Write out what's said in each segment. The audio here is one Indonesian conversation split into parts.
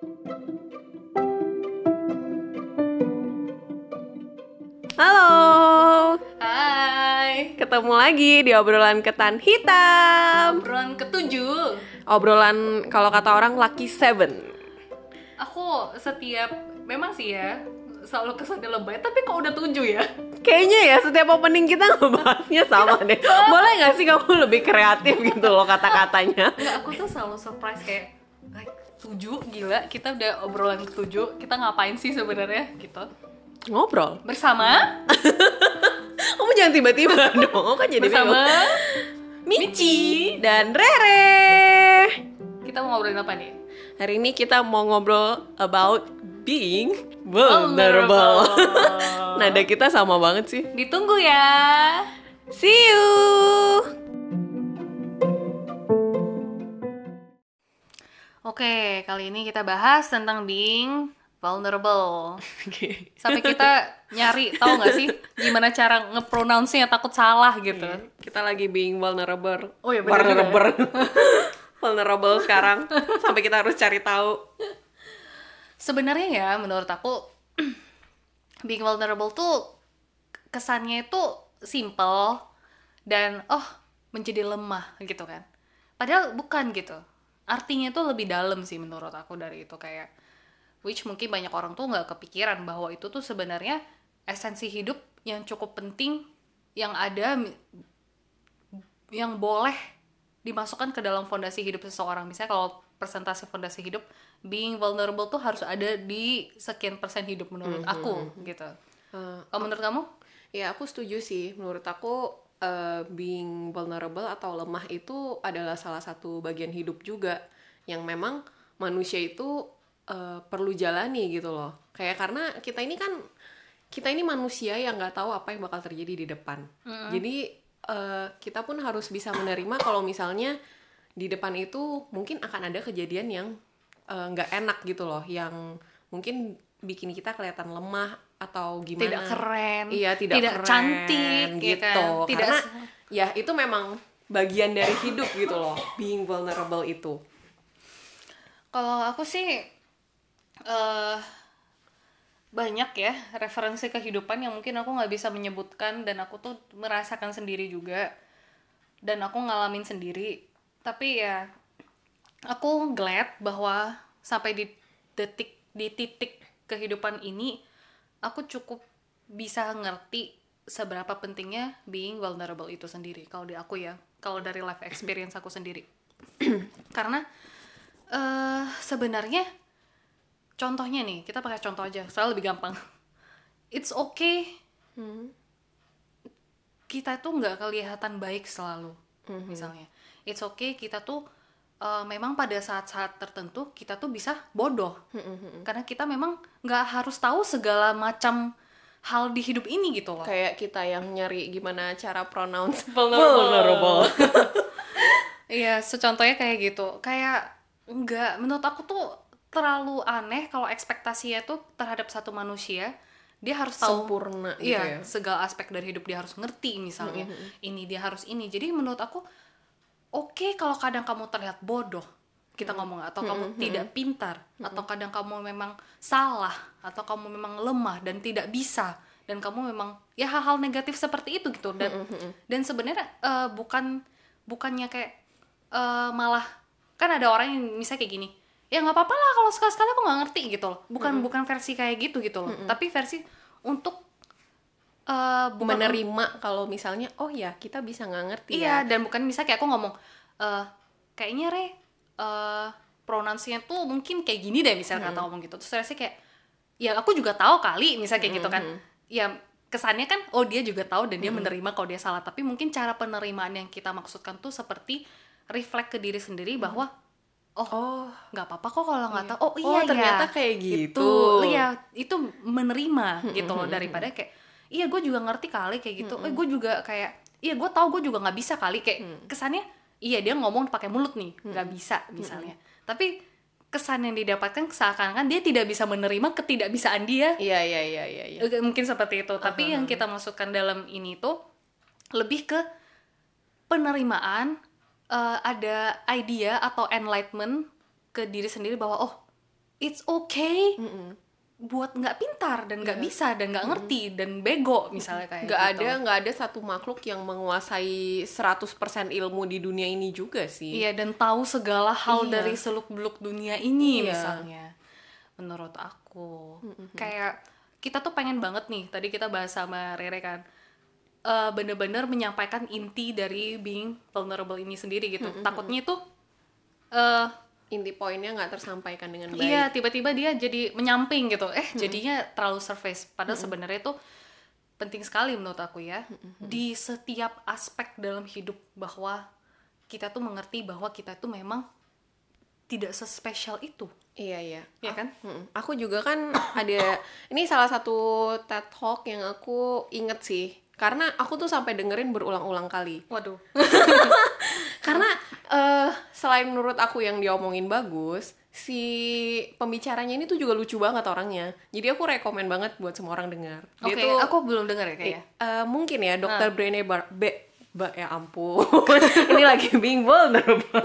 Halo, Hai ketemu lagi di obrolan ketan hitam. Obrolan ketujuh Obrolan kalau kata orang lucky seven. Aku setiap Memang sih ya Selalu kesannya lebay Tapi kok udah tujuh ya Kayaknya ya setiap opening kita ngebahasnya sama deh. Boleh nggak sih kamu lebih kreatif gitu loh kata-katanya? Aku tuh selalu surprise kayak Tujuh gila Kita udah obrolan ketujuh Kita ngapain sih sebenarnya gitu Ngobrol. Bersama Kamu jangan tiba-tiba dong, kan jadi Bersama bingung. Mici dan Rere. Kita mau ngobrolin apa nih? Hari ini kita mau ngobrol about being vulnerable. Nada kita sama banget sih. Ditunggu ya See you. Oke, kali ini kita bahas tentang being vulnerable. Sampai kita nyari, tahu nggak sih gimana cara ngepronounce-nya takut salah gitu. Kita lagi being vulnerable. Oh iya, juga ya. vulnerable. vulnerable sekarang. Sampai kita harus cari tahu. Sebenarnya ya, menurut aku being vulnerable tuh kesannya itu simple dan oh menjadi lemah gitu kan. Padahal bukan gitu. Artinya tuh lebih dalam sih menurut aku dari itu kayak which mungkin banyak orang tuh nggak kepikiran bahwa itu tuh sebenarnya esensi hidup yang cukup penting yang ada yang boleh dimasukkan ke dalam fondasi hidup seseorang. Misalnya kalau presentasi fondasi hidup, being vulnerable tuh harus ada di sekian persen hidup menurut aku gitu. Kalau menurut kamu? ya aku setuju sih. Menurut aku eh, being vulnerable atau lemah itu adalah salah satu bagian hidup juga yang memang manusia itu eh, perlu jalani gitu loh. Kayak karena kita ini kan kita ini manusia yang nggak tahu apa yang bakal terjadi di depan. Jadi eh, kita pun harus bisa menerima kalau misalnya di depan itu mungkin akan ada kejadian yang eh, nggak enak gitu loh, yang mungkin bikin kita kelihatan lemah atau gimana? Tidak keren, iya tidak, tidak keren, cantik, ya gitu. kan? Tidak karena ya itu memang bagian dari hidup gitu loh being vulnerable itu. Kalau aku sih eh banyak ya referensi kehidupan yang mungkin aku nggak bisa menyebutkan dan aku tuh merasakan sendiri juga. Dan aku ngalamin sendiri. Tapi ya aku glad bahwa sampai di detik di titik kehidupan ini aku cukup bisa ngerti seberapa pentingnya being vulnerable itu sendiri kalau di aku ya kalau dari life experience aku sendiri. Karena eh sebenarnya contohnya nih kita pakai contoh aja soalnya lebih gampang. It's okay kita tuh nggak kelihatan baik selalu misalnya. It's okay kita tuh eh, memang pada saat-saat tertentu kita tuh bisa bodoh. Karena kita memang nggak harus tahu segala macam hal di hidup ini gitu loh. Kayak kita yang nyari gimana cara pronounce Vulnerable. Iya, secontohnya kayak gitu. Kayak nggak, menurut aku tuh terlalu aneh kalau ekspektasinya tuh terhadap satu manusia dia harus tahu Sempurna gitu ya. iya segala aspek dari hidup dia harus ngerti misalnya. Ini dia harus ini. Jadi menurut aku oke kalau kadang kamu terlihat bodoh kita ngomong atau kamu tidak pintar atau kadang kamu memang salah atau kamu memang lemah dan tidak bisa dan kamu memang ya hal-hal negatif seperti itu gitu. Dan dan sebenarnya eh, bukan bukannya kayak eh, malah kan ada orang yang misalnya kayak gini ya nggak apa-apa lah kalau sekali-sekali aku nggak ngerti gitu loh. Bukan bukan versi kayak gitu gitu loh. Tapi versi untuk eh bukan menerima kalau misalnya oh ya kita bisa nggak ngerti Iya, ya dan bukan misalnya kayak aku ngomong eh kayaknya re eh pronounce-nya tuh mungkin kayak gini deh misalnya kata ngomong gitu. Terus saya sih kayak ya aku juga tahu kali misalnya kayak gitu kan. Ya kesannya kan oh dia juga tahu dan dia menerima kalau dia salah, tapi mungkin cara penerimaan yang kita maksudkan tuh seperti reflect ke diri sendiri bahwa oh oh nggak apa-apa kok kalau nggak tahu. Oh iya Oh, ya. ternyata kayak gitu. Itu, iya, itu menerima gitu loh daripada kayak iya gue juga ngerti kali kayak gitu. Eh gue juga kayak iya gue tahu gue juga nggak bisa kali kayak kesannya iya dia ngomong pakai mulut nih nggak bisa misalnya. Tapi kesan yang didapatkan seakan-akan dia tidak bisa menerima ketidakbisaan dia. iya iya iya iya. Eh, Mungkin seperti itu. Tapi yang kita masukkan dalam ini tuh lebih ke penerimaan eh, ada idea atau enlightenment ke diri sendiri bahwa oh it's okay buat nggak pintar dan nggak bisa dan nggak ngerti dan bego misalnya kayak nggak gitu. ada nggak ada satu makhluk yang menguasai 100% ilmu di dunia ini juga sih Iya dan tahu segala hal Iya. dari seluk beluk dunia ini Iya. misalnya. Menurut aku kayak kita tuh pengen banget nih tadi kita bahas sama Rere kan eh, bener-bener menyampaikan inti dari being vulnerable ini sendiri gitu. Takutnya itu eh inti poinnya nggak tersampaikan dengan baik. iya tiba-tiba dia jadi menyamping gitu. Eh jadinya terlalu surface. Padahal sebenarnya itu penting sekali menurut aku ya. Di setiap aspek dalam hidup bahwa kita tuh mengerti bahwa kita tuh memang tidak sespesial itu. Iya iya. Ya kan? Mm-mm. Aku juga kan ada ini salah satu TED Talk yang aku inget sih. Karena aku tuh sampai dengerin berulang-ulang kali. waduh. Karena eh selain menurut aku yang diomongin bagus, si pembicaranya ini tuh juga lucu banget orangnya. Jadi aku rekomen banget buat semua orang dengar. oke Dia tuh aku belum dengar ya kayaknya eh, mungkin ya Dokter Brené Bar Be Ba- ya ampun. ini lagi being vulnerable.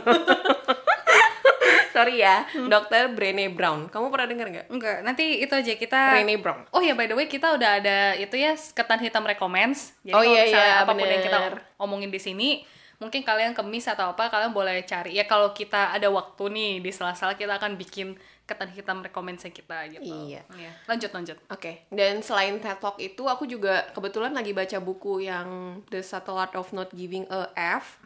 Sorry ya, Dokter Brené Brown. Kamu pernah dengar nggak? enggak nanti itu aja kita Brené Brown. Oh ya by the way kita udah ada itu ya ketan hitam recommends. Jadi Oh, iya, iya, apa pun yang kita bener. omongin di sini, mungkin kalian kemis atau apa kalian boleh cari. Ya kalau kita ada waktu nih di sela-sela kita akan bikin ketan hitam recommends kita gitu. Iya. Lanjut lanjut. Oke, dan selain TED Talk itu aku juga kebetulan lagi baca buku yang The Subtle Art of Not Giving a F.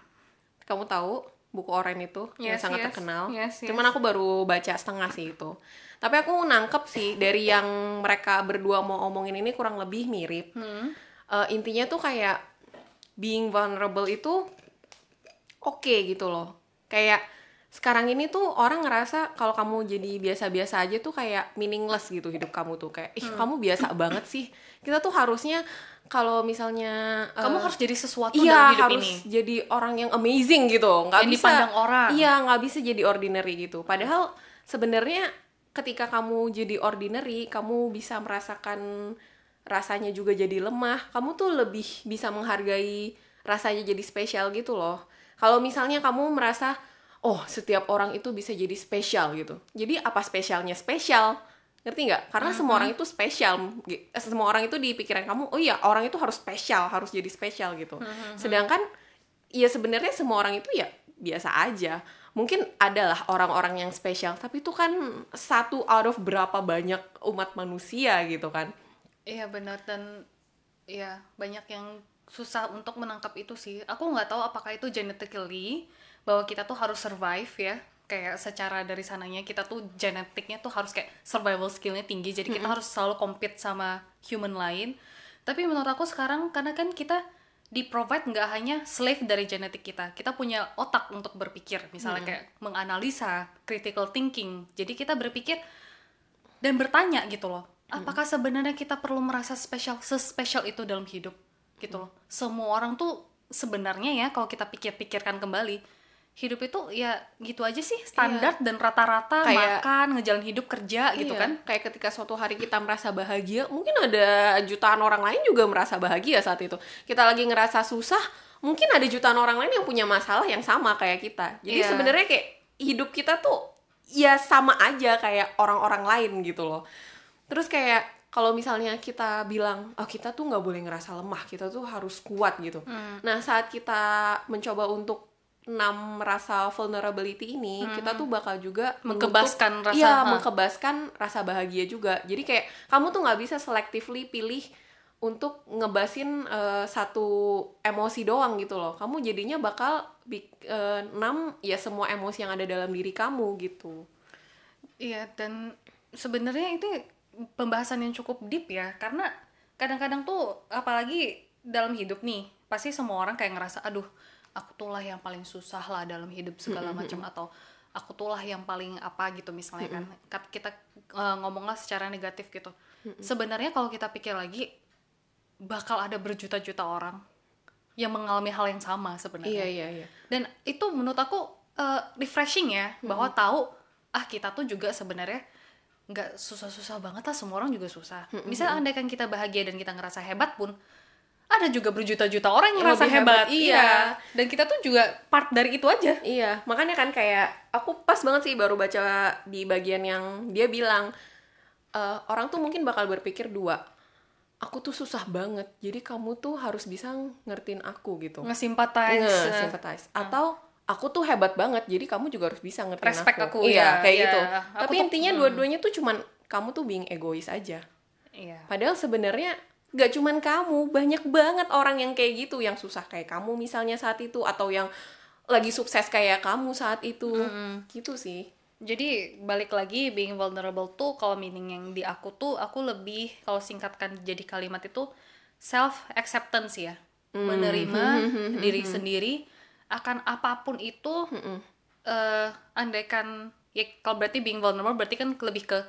Kamu tahu buku Oren itu yang Yes, sangat yes. terkenal. Yes, yes. Cuman aku baru baca setengah sih itu. Tapi aku nangkep sih dari yang mereka berdua mau omongin ini kurang lebih mirip. Hmm. Eh, intinya tuh kayak being vulnerable itu oke gitu loh. Kayak sekarang ini tuh orang ngerasa kalau kamu jadi biasa-biasa aja tuh kayak meaningless gitu hidup kamu tuh kayak ih kamu biasa banget sih. Kita tuh harusnya kalau misalnya Kamu harus jadi sesuatu dalam iya hidup harus ini. jadi orang yang amazing gitu nggak Yang bisa dipandang orang. iya nggak bisa jadi ordinary gitu padahal sebenarnya ketika kamu jadi ordinary kamu bisa merasakan rasanya juga jadi lemah kamu tuh lebih bisa menghargai rasanya jadi spesial gitu loh kalau misalnya kamu merasa oh setiap orang itu bisa jadi spesial gitu. Jadi apa spesialnya spesial? Ngerti nggak? Karena semua orang itu spesial eh, semua orang itu di pikiran kamu oh iya orang itu harus spesial harus jadi spesial gitu. Sedangkan ya sebenarnya semua orang itu ya biasa aja. Mungkin adalah orang-orang yang spesial tapi itu kan satu out of berapa banyak umat manusia gitu kan? Iya benar. Dan ya banyak yang susah untuk menangkap itu sih. Aku nggak tahu apakah itu genetically bahwa kita tuh harus survive ya. Kayak secara dari sananya kita tuh genetiknya tuh harus kayak survival skillnya tinggi. Jadi kita harus selalu compete sama human lain. Tapi menurut aku sekarang karena kan kita di provide nggak hanya slave dari genetik kita. Kita punya otak untuk berpikir. Misalnya kayak menganalisa, critical thinking. Jadi kita berpikir dan bertanya gitu loh apakah sebenarnya kita perlu merasa spesial sespesial itu dalam hidup gitu loh. Semua orang tuh sebenarnya ya kalau kita pikir-pikirkan kembali hidup itu ya gitu aja sih. Standar dan rata-rata Kayak- makan ngejalan hidup kerja gitu Iya, kan. Kayak ketika suatu hari kita merasa bahagia mungkin ada jutaan orang lain juga merasa bahagia saat itu. Kita lagi ngerasa susah mungkin ada jutaan orang lain yang punya masalah yang sama kayak kita. Jadi Iya. sebenarnya kayak hidup kita tuh ya sama aja kayak orang-orang lain gitu loh. Terus kayak kalau misalnya kita bilang oh kita tuh nggak boleh ngerasa lemah kita tuh harus kuat gitu. Nah saat kita mencoba untuk enam rasa vulnerability ini kita tuh bakal juga menutup- Mengkebaskan rasa- iya, ha. mengkebaskan rasa bahagia juga. Jadi kayak kamu tuh nggak bisa selectively pilih untuk ngebasin eh, satu emosi doang gitu loh. Kamu jadinya bakal eh, enam ya semua emosi yang ada dalam diri kamu gitu. Iya dan sebenarnya itu pembahasan yang cukup deep ya karena kadang-kadang tuh apalagi dalam hidup nih pasti semua orang kayak ngerasa aduh aku tuh lah yang paling susah lah dalam hidup segala macam atau aku tuh lah yang paling apa gitu misalnya kan. Kita eh, ngomonglah secara negatif gitu. Sebenarnya kalau kita pikir lagi bakal ada berjuta-juta orang yang mengalami hal yang sama sebenarnya. Iya iya iya. Dan itu menurut aku eh, refreshing ya bahwa tahu ah kita tuh juga sebenarnya nggak susah-susah banget lah semua orang juga susah misalnya andai kan kita bahagia dan kita ngerasa hebat pun ada juga berjuta-juta orang yang lebih hebat, hebat, iya. dan kita tuh juga part dari itu aja Iya, makanya kan kayak aku pas banget sih baru baca di bagian yang dia bilang eh, orang tuh mungkin bakal berpikir dua. Aku tuh susah banget, jadi kamu tuh harus bisa ngertiin aku gitu. nge-sympathize Nge- sympathize. Atau aku tuh hebat banget, jadi kamu juga harus bisa ngertiin Respect aku, Iya, ya, kayak ya. gitu. Aku Tapi tuh- intinya hmm. dua-duanya tuh cuman kamu tuh being egois aja. iya Padahal sebenarnya gak cuman kamu, banyak banget orang yang kayak gitu, yang susah kayak kamu misalnya saat itu, atau yang lagi sukses kayak kamu saat itu, gitu sih. jadi balik lagi being vulnerable tuh kalau meaning yang di aku tuh aku lebih kalau singkatkan jadi kalimat itu self acceptance ya menerima diri sendiri akan apa pun itu eh andaikan ya kalau berarti being vulnerable berarti kan lebih ke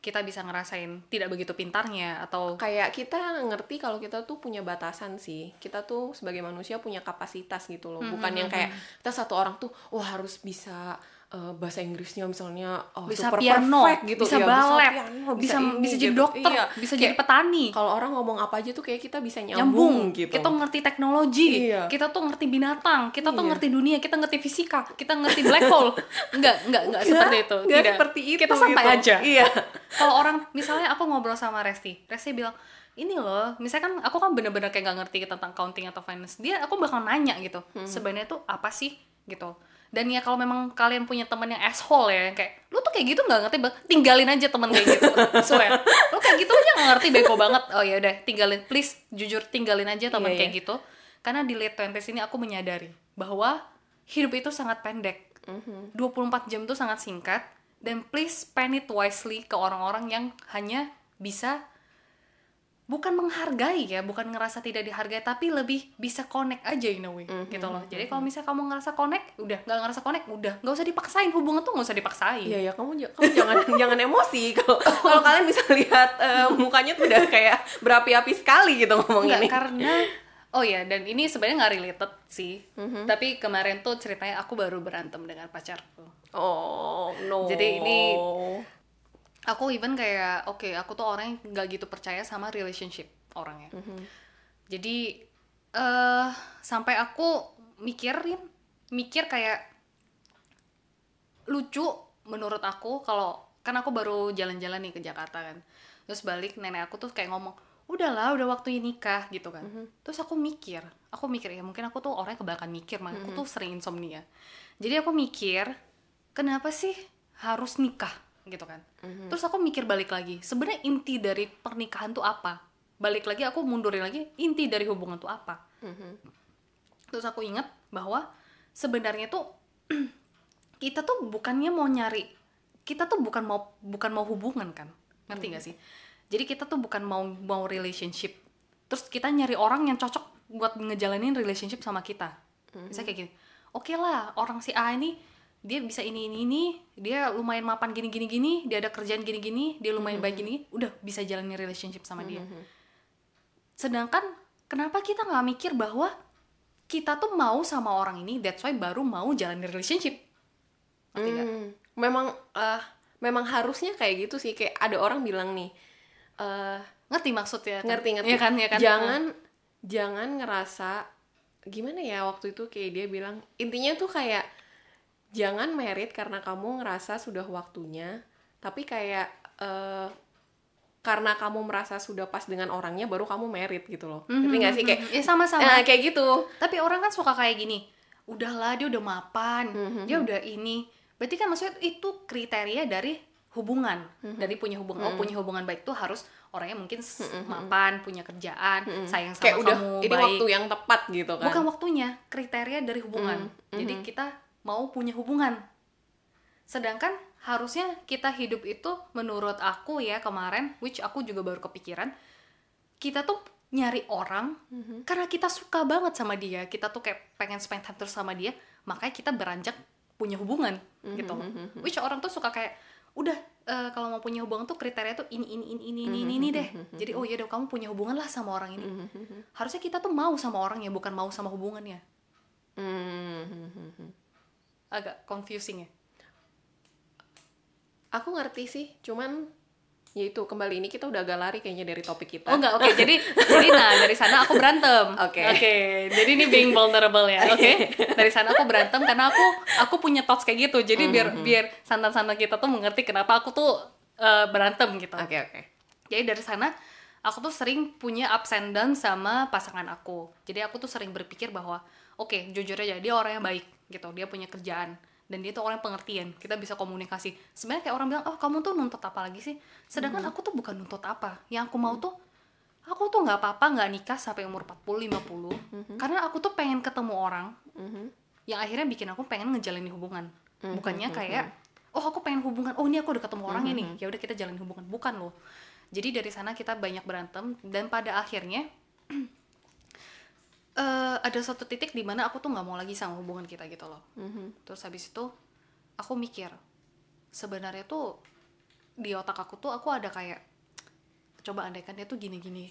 kita bisa ngerasain tidak begitu pintarnya atau Kayak kita ngerti kalau kita tuh punya batasan sih, kita tuh sebagai manusia punya kapasitas gitu loh, bukan yang kayak kita satu orang tuh, wah harus bisa eh, bahasa Inggrisnya misalnya oh, bisa super piano, perfect gitu, bisa Iya, balet, piano, bisa ini, bisa jadi gitu. dokter, Iya. bisa Kayak jadi petani. kalau orang ngomong apa aja tuh kayak kita bisa nyambung, nyambung gitu. kita ngerti teknologi Iya. kita tuh ngerti binatang kita tuh Iya. ngerti dunia kita ngerti fisika kita ngerti black hole enggak enggak enggak seperti itu Nggak tidak seperti itu. kita santai gitu. aja Iya. kalau orang misalnya aku ngobrol sama Resti Resti bilang ini loh misalnya kan aku kan bener-bener kayak gak ngerti tentang accounting atau finance dia aku bakal nanya gitu Hmm. sebenarnya tuh apa sih gitu dan ya kalau memang kalian punya temen yang asshole ya yang kayak lu tuh kayak gitu nggak ngerti Bang. tinggalin aja temen kayak gitu swear lu kayak gitu aja nggak ngerti bego banget oh ya udah tinggalin please jujur tinggalin aja temen Iya, kayak iya. gitu karena di late 20s ini aku menyadari bahwa hidup itu sangat pendek Mhm. 24 jam itu sangat singkat dan please spend it wisely ke orang-orang yang hanya bisa bukan menghargai ya, bukan ngerasa tidak dihargai tapi lebih bisa connect aja in a way Mhm, gitu loh. Jadi kalau misalnya kamu ngerasa connect, udah nggak ngerasa connect, udah nggak usah dipaksain hubungan tuh nggak usah dipaksain. Iya ya kamu kamu jangan jangan emosi kalau kalau kalian bisa lihat eh, mukanya tuh udah kayak berapi-api sekali gitu ngomong Enggak, ini. karena oh ya dan ini sebenarnya nggak related sih. Mhm. Tapi kemarin tuh ceritanya aku baru berantem dengan pacarku. Oh no. Jadi ini- aku even kayak oke aku tuh orang yang nggak gitu percaya sama relationship orangnya. Jadi eh sampai aku mikirin mikir kayak lucu menurut aku kalau kan aku baru jalan-jalan nih ke Jakarta kan. Terus balik nenek aku tuh kayak ngomong udahlah udah waktunya nikah gitu kan. Terus aku mikir aku mikir ya mungkin aku tuh orang yang kebanyakan mikir makanya aku tuh sering insomnia. Jadi aku mikir kenapa sih harus nikah gitu kan. Terus aku mikir balik lagi sebenarnya inti dari pernikahan tuh apa? Balik lagi aku mundurin lagi inti dari hubungan tuh apa? Terus aku ingat bahwa sebenarnya tuh kita tuh bukannya mau nyari kita tuh bukan mau bukan mau hubungan kan? Ngerti gak sih? Jadi kita tuh bukan mau mau relationship. Terus kita nyari orang yang cocok buat ngejalanin relationship sama kita. Misalnya kayak gini oke lah orang si A ini dia bisa ini ini ini. Dia lumayan mapan gini gini gini dia ada kerjaan gini gini dia lumayan baik gini udah bisa jalanin relationship sama dia. Sedangkan kenapa kita nggak mikir bahwa kita tuh mau sama orang ini that's why baru mau jalanin relationship? Ngerti nggak? Hmm, memang eh, memang harusnya kayak gitu sih. Kayak ada orang bilang nih eh ngerti maksudnya? Kan? ngerti ngerti. Iya kan, iya kan? jangan jangan ngerasa gimana ya waktu itu kayak dia bilang intinya tuh kayak jangan merit karena kamu ngerasa sudah waktunya tapi kayak eh, karena kamu merasa sudah pas dengan orangnya baru kamu merit gitu loh. Ngerti nggak sih? kayak ya sama-sama. Nah, kayak gitu. Tapi orang kan suka kayak gini udahlah dia udah mapan Mhm. dia udah ini. Berarti kan maksudnya itu kriteria dari hubungan. Dari punya hubungan oh punya hubungan baik tuh harus orangnya mungkin s- mapan punya kerjaan sayang sama kayak udah kamu ini baik. waktu yang tepat gitu kan. Bukan waktunya kriteria dari hubungan. Jadi kita mau punya hubungan. Sedangkan harusnya kita hidup itu menurut aku ya kemarin which aku juga baru kepikiran kita tuh nyari orang karena kita suka banget sama dia. Kita tuh kayak pengen spend time terus sama dia makanya kita beranjak punya hubungan gitu loh. which orang tuh suka kayak udah eh, kalau mau punya hubungan tuh kriteria tuh ini ini ini ini ini, ini deh. jadi oh ya udah kamu punya hubungan lah sama orang ini. Harusnya kita tuh mau sama orangnya bukan mau sama hubungannya. Hmm. Agak confusing ya aku ngerti sih cuman ya itu kembali ini kita udah agak lari kayaknya dari topik kita Oh enggak, oke. Jadi jadi nah dari sana aku berantem. Oke. Oke. Jadi ini being vulnerable ya. Oke. Dari sana aku berantem karena aku aku punya thoughts kayak gitu. Jadi biar Mm-hmm. biar santan-santan kita tuh mengerti kenapa aku tuh eh, berantem gitu. oke oke Jadi dari sana aku tuh sering punya ups and down sama pasangan aku. Jadi aku tuh sering berpikir bahwa oke, jujur aja dia orang yang baik gitu. Dia punya kerjaan dan dia tuh orang yang pengertian. Kita bisa komunikasi. Sebenarnya kayak orang bilang, "Oh, kamu tuh nuntut apa lagi sih?" Sedangkan aku tuh bukan nuntut apa. Yang aku mau tuh aku tuh nggak apa-apa nggak nikah sampai umur 40 50 karena aku tuh pengen ketemu orang yang akhirnya bikin aku pengen ngejalanin hubungan. Bukannya kayak oh aku pengen hubungan. Oh ini aku udah ketemu orangnya nih ya udah kita jalin hubungan. Bukan loh. Jadi dari sana kita banyak berantem dan pada akhirnya eh ada suatu titik di mana aku tuh nggak mau lagi sama hubungan kita gitu loh. Terus habis itu aku mikir sebenarnya tuh di otak aku tuh aku ada kayak coba andaikan dia tuh gini-gini.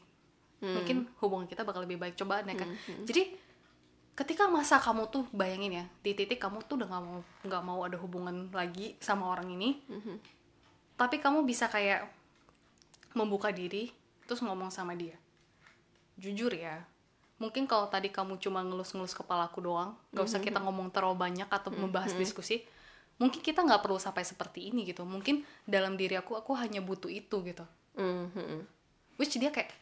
Mungkin hubungan kita bakal lebih baik. Coba andaikan. Jadi ketika masa kamu tuh bayangin ya di titik kamu tuh udah nggak mau nggak mau ada hubungan lagi sama orang ini tapi kamu bisa kayak membuka diri terus ngomong sama dia. Jujur ya mungkin kalau tadi kamu cuma ngelus-ngelus kepalaku doang nggak usah kita ngomong terlalu banyak atau membahas diskusi mungkin kita nggak perlu sampai seperti ini gitu. Mungkin dalam diri aku aku hanya butuh itu gitu. Mhm. which dia kayak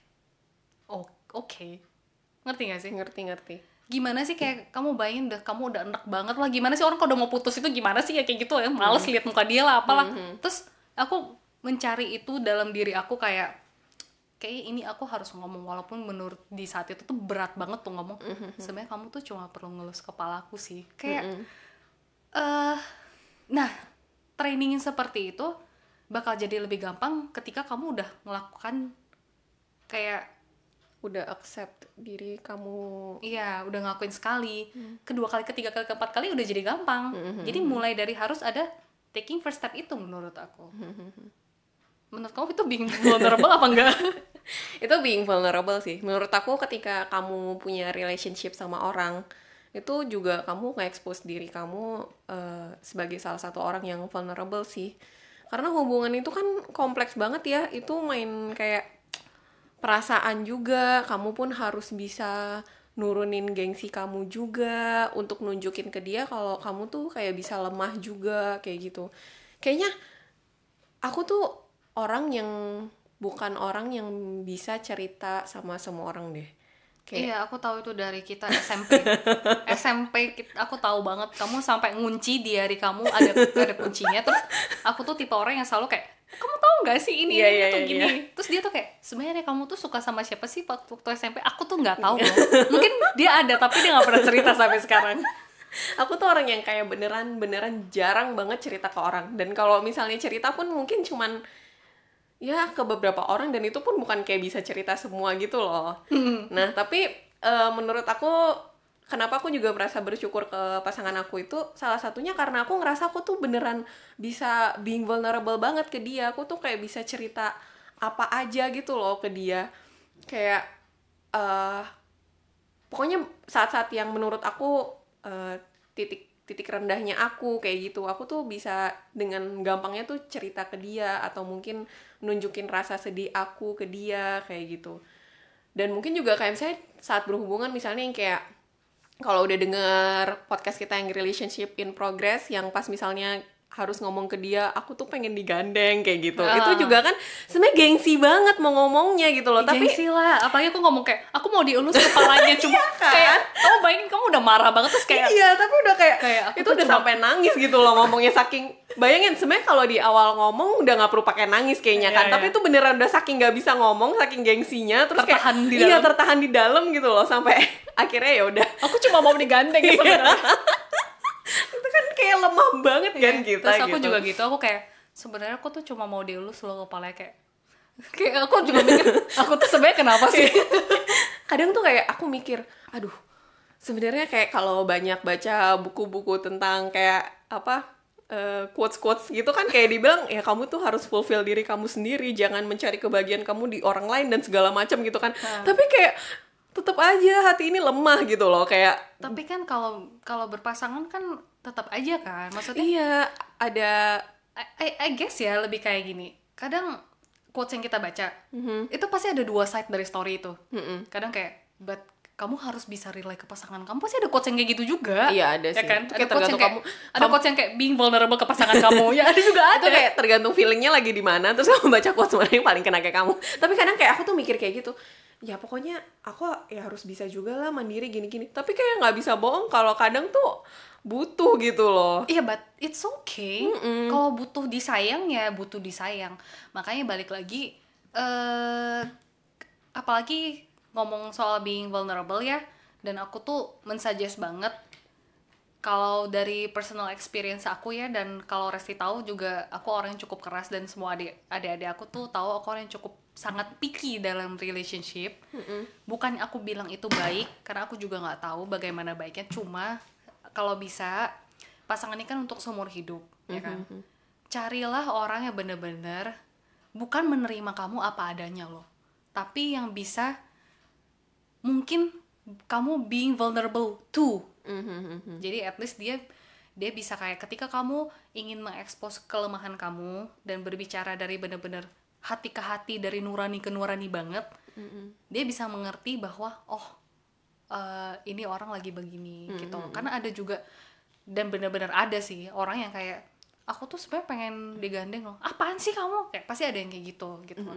oh oke. Ngerti gak sih? Ngerti ngerti. Gimana sih kayak kamu bayangin udah kamu udah enak banget lah. Gimana sih orang kalau udah mau putus itu gimana sih ya kayak gitu ya? Males lihat muka dia lah apalah. Terus aku mencari itu dalam diri aku kayak kayak ini aku harus ngomong walaupun menurut di saat itu tuh berat banget tuh ngomong. Sebenarnya kamu tuh cuma perlu ngelus kepalaku sih. Kayak eh nah trainingin seperti itu bakal jadi lebih gampang ketika kamu udah melakukan kayak udah accept diri kamu. Iya, udah ngelakuin sekali. Kedua kali, ketiga kali, keempat kali udah jadi gampang. Jadi mulai dari harus ada taking first step itu menurut aku. Menurut kamu itu being vulnerable apa enggak? itu being vulnerable sih. Menurut aku ketika kamu punya relationship sama orang itu juga kamu nge-expose diri kamu eh, sebagai salah satu orang yang vulnerable sih. Karena hubungan itu kan kompleks banget ya. Itu main kayak perasaan juga. Kamu pun harus bisa nurunin gengsi kamu juga untuk nunjukin ke dia kalau kamu tuh kayak bisa lemah juga kayak gitu. Kayaknya aku tuh orang yang bukan orang yang bisa cerita sama semua orang deh kayak Iya, aku tahu itu dari kita SMP. SMP aku tahu banget kamu sampai ngunci di hari kamu ada ada kuncinya. Terus aku tuh tipe orang yang selalu kayak kamu tahu nggak sih ini Iya, ini iya, tuh iya, gini. Terus dia tuh kayak sebenarnya kamu tuh suka sama siapa sih waktu, waktu SMP? Aku tuh nggak tahu loh. Mungkin dia ada tapi dia nggak pernah cerita sampai sekarang. aku tuh orang yang kayak beneran beneran jarang banget cerita ke orang dan kalau misalnya cerita pun mungkin cuman ya ke beberapa orang dan itu pun bukan kayak bisa cerita semua gitu loh. Nah tapi eh, menurut aku kenapa aku juga merasa bersyukur ke pasangan aku itu salah satunya karena aku ngerasa aku tuh beneran bisa being vulnerable banget ke dia. Aku tuh kayak bisa cerita apa aja gitu loh ke dia. Kayak eh pokoknya saat-saat yang menurut aku eh, titik titik rendahnya aku kayak gitu aku tuh bisa dengan gampangnya tuh cerita ke dia atau mungkin nunjukin rasa sedih aku ke dia kayak gitu. Dan mungkin juga kayak misalnya saat berhubungan misalnya yang kayak kalau udah denger podcast kita yang relationship in progress yang pas misalnya harus ngomong ke dia aku tuh pengen digandeng kayak gitu Ah. itu juga kan sebenarnya gengsi banget mau ngomongnya gitu loh tapi Gengsi lah, apalagi aku ngomong kayak aku mau dielus kepalanya cuma kan? kayak kamu bayangin kamu udah marah banget terus kayak iya tapi udah kayak, Kayak itu udah cuma- sampai nangis gitu loh ngomongnya saking bayangin sebenarnya kalau di awal ngomong udah nggak perlu pakai nangis kayaknya Iya, kan iya. tapi itu beneran udah saking nggak bisa ngomong saking gengsinya terus Tertahan kayak di iya dalam. tertahan di dalam gitu loh sampai akhirnya ya udah aku cuma mau digandeng ya sebenarnya. kayak lemah banget kan kita Terus aku gitu. juga gitu, aku kayak sebenarnya aku tuh cuma mau dielus loh kepalanya kayak kayak aku juga mikir aku tuh sebenarnya kenapa sih? kadang tuh kayak aku mikir aduh sebenarnya kayak kalau banyak baca buku-buku tentang kayak apa quotes quotes gitu kan kayak dibilang ya kamu tuh harus fulfill diri kamu sendiri jangan mencari kebahagiaan kamu di orang lain dan segala macam gitu kan tapi kayak tetap aja hati ini lemah gitu loh kayak Tapi kan kalau kalau berpasangan kan tetap aja kan. Maksudnya iya ada I, I, I guess ya lebih kayak gini. Kadang quotes yang kita baca Mhm. itu pasti ada dua side dari story itu Mm-mm. kadang kayak but kamu harus bisa rely ke pasangan kamu pasti ada quotes yang kayak gitu juga Iya, ada ya sih. kan Itu ada quotes yang tergantung kayak kamu- ada kamu- quotes yang kayak being vulnerable ke pasangan kamu ya ada juga ada itu kayak tergantung feelingnya lagi di mana terus kamu baca quotes mana yang paling kena kayak kamu tapi kadang kayak aku tuh mikir kayak gitu ya pokoknya aku ya harus bisa juga lah mandiri gini-gini tapi kayak nggak bisa bohong kalau kadang tuh butuh gitu loh Iya, but it's okay. Kalau butuh disayang ya butuh disayang. Makanya balik lagi, eh apalagi ngomong soal being vulnerable ya. Dan aku tuh mensuggest banget kalau dari personal experience aku ya dan kalau Resti tahu juga aku orang yang cukup keras dan semua adik adik aku tuh tahu aku orang yang cukup sangat picky dalam relationship. Bukan aku bilang itu baik karena aku juga nggak tahu bagaimana baiknya. Cuma kalau bisa pasangan ini kan untuk seumur hidup, ya kan. Carilah orang yang bener-bener bukan menerima kamu apa adanya loh, tapi yang bisa mungkin kamu being vulnerable too Mhm. jadi at least dia dia bisa kayak ketika kamu ingin mengekspos kelemahan kamu dan berbicara dari bener-bener hati ke hati dari nurani ke nurani banget, dia bisa mengerti bahwa oh eh, ini orang lagi begini gitu. Karena ada juga dan bener-bener ada sih orang yang kayak aku tuh sebenarnya pengen digandeng loh. Apaan sih kamu? Kayak pasti ada yang kayak gitu gitu.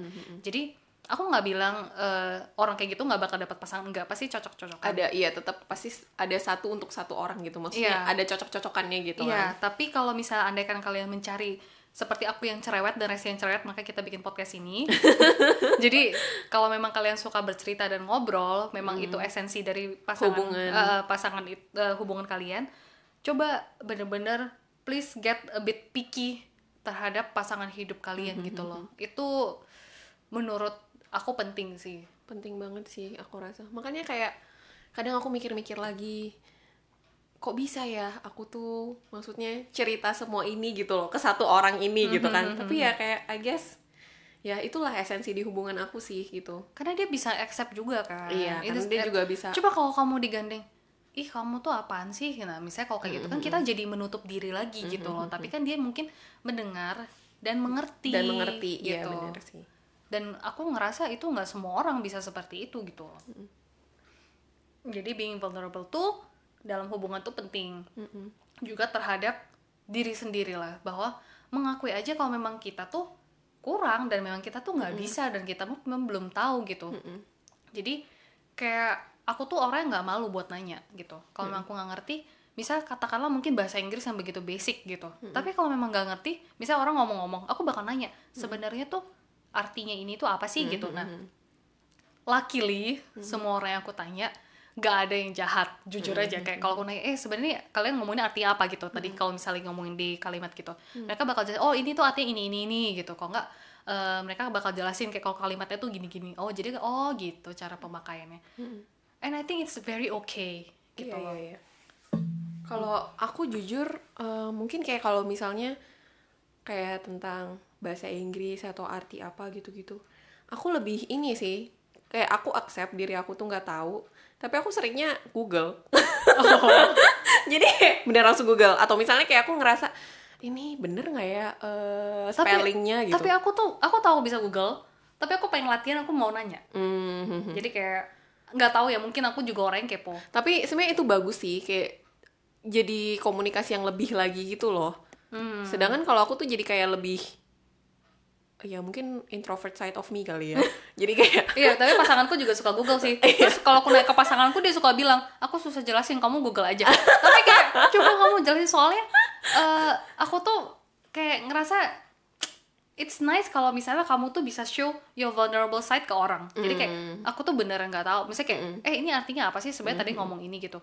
Jadi aku nggak bilang eh, orang kayak gitu nggak bakal dapat pasangan nggak pasti cocok-cocokan. ada iya tetap pasti ada satu untuk satu orang gitu maksudnya Iya. ada cocok-cocokannya gitu Iya, kan tapi kalau misalnya andaikan kalian mencari seperti aku yang cerewet dan Resi yang cerewet, maka kita bikin podcast ini. Jadi kalau memang kalian suka bercerita dan ngobrol, memang itu esensi dari pasangan Hmm. Hubungan. eh, pasangan eh, hubungan kalian. Coba bener-bener please get a bit picky terhadap pasangan hidup kalian Hmm, gitu loh. Itu menurut aku penting sih. penting banget sih aku rasa makanya kayak kadang aku mikir-mikir lagi kok bisa ya aku tuh maksudnya cerita semua ini gitu loh ke satu orang ini gitu kan tapi ya kayak I guess ya itulah esensi di hubungan aku sih gitu Karena dia bisa accept juga kan. Iya, Itu dia juga bisa- Coba kalau kamu digandeng, ih kamu tuh apaan sih? Nah, misalnya kalau kayak gitu kan kita jadi menutup diri lagi gitu loh. Tapi kan dia mungkin mendengar dan mengerti. dan mengerti iya gitu. benar sih Dan aku ngerasa itu nggak semua orang bisa seperti itu gitu loh. Jadi being vulnerable tuh dalam hubungan tuh penting. Juga terhadap diri sendiri lah bahwa mengakui aja kalau memang kita tuh kurang dan memang kita tuh nggak bisa dan kita memang belum tahu gitu. Jadi kayak aku tuh orang yang nggak malu buat nanya gitu. Kalau memang aku nggak ngerti, misal katakanlah mungkin bahasa Inggris yang begitu basic gitu. Tapi kalau memang nggak ngerti, misal orang ngomong-ngomong, aku bakal nanya sebenarnya tuh artinya ini tuh apa sih gitu. Nah, luckily semua orang yang aku tanya nggak ada yang jahat jujur aja. kayak kalau aku nanya eh sebenarnya kalian ngomongin artinya apa gitu? Tadi kalau misalnya ngomongin di kalimat gitu. Mereka bakal jelasin oh ini tuh artinya ini ini ini gitu. Kalau nggak eh, mereka bakal jelasin kayak kalau kalimatnya tuh gini gini oh jadi oh gitu cara pemakaiannya. And I think it's very okay gitu loh. iya, iya. Kalau aku jujur eh, mungkin kayak kalau misalnya kayak tentang bahasa Inggris atau arti apa gitu-gitu, aku lebih ini sih kayak aku accept diri aku tuh nggak tahu, tapi aku seringnya Google. Jadi bener langsung Google atau misalnya kayak aku ngerasa ini bener nggak ya Tapi- spellingnya gitu. tapi aku tuh aku tahu bisa Google tapi aku pengen latihan aku mau nanya Hmm, jadi kayak nggak tahu ya mungkin aku juga orang yang kepo Tapi sebenarnya itu bagus sih kayak jadi komunikasi yang lebih lagi gitu loh. Hmm. Sedangkan kalau aku tuh jadi kayak lebih ya mungkin introvert side of me kali ya. jadi kayak Iya, tapi pasanganku juga suka Google sih. Terus kalau aku naik ke pasanganku dia suka bilang, aku susah jelasin, kamu Google aja. tapi kayak coba kamu jelasin soalnya, eh, aku tuh kayak ngerasa it's nice kalau misalnya kamu tuh bisa show your vulnerable side ke orang. Jadi kayak aku tuh beneran nggak tahu. Misalnya kayak, eh ini artinya apa sih? Sebenarnya tadi ngomong ini gitu.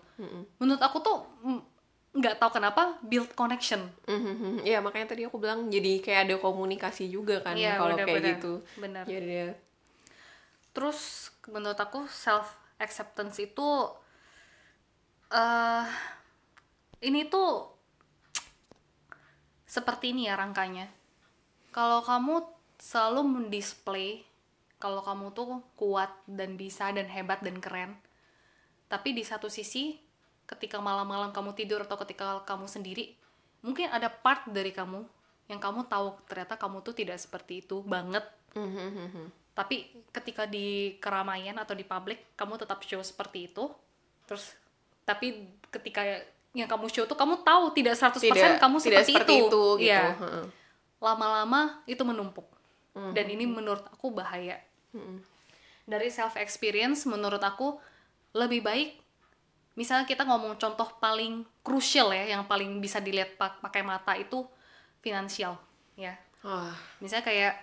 Menurut aku tuh mm, nggak tahu kenapa build connection. Mhm, ya makanya tadi aku bilang jadi kayak ada komunikasi juga kan Iya, kalau kayak benar-benar. gitu. Benar. Jadi ya Terus menurut aku self acceptance itu eh ini tuh seperti ini ya rangkanya. Kalau kamu selalu mendisplay kalau kamu tuh kuat dan bisa dan hebat dan keren. Tapi di satu sisi ketika malam-malam kamu tidur atau ketika kamu sendiri, mungkin ada part dari kamu yang kamu tahu ternyata kamu tuh tidak seperti itu banget. Tapi ketika di keramaian atau di publik kamu tetap show seperti itu. Terus tapi ketika yang kamu show tuh kamu tahu tidak 100% tidak kamu tidak seperti, seperti itu, itu, gitu Iya. Lama-lama itu menumpuk. Dan ini menurut aku bahaya. Dari self experience menurut aku lebih baik misalnya kita ngomong contoh paling krusial ya yang paling bisa dilihat pak- pakai mata itu finansial ya. Wah, misalnya kayak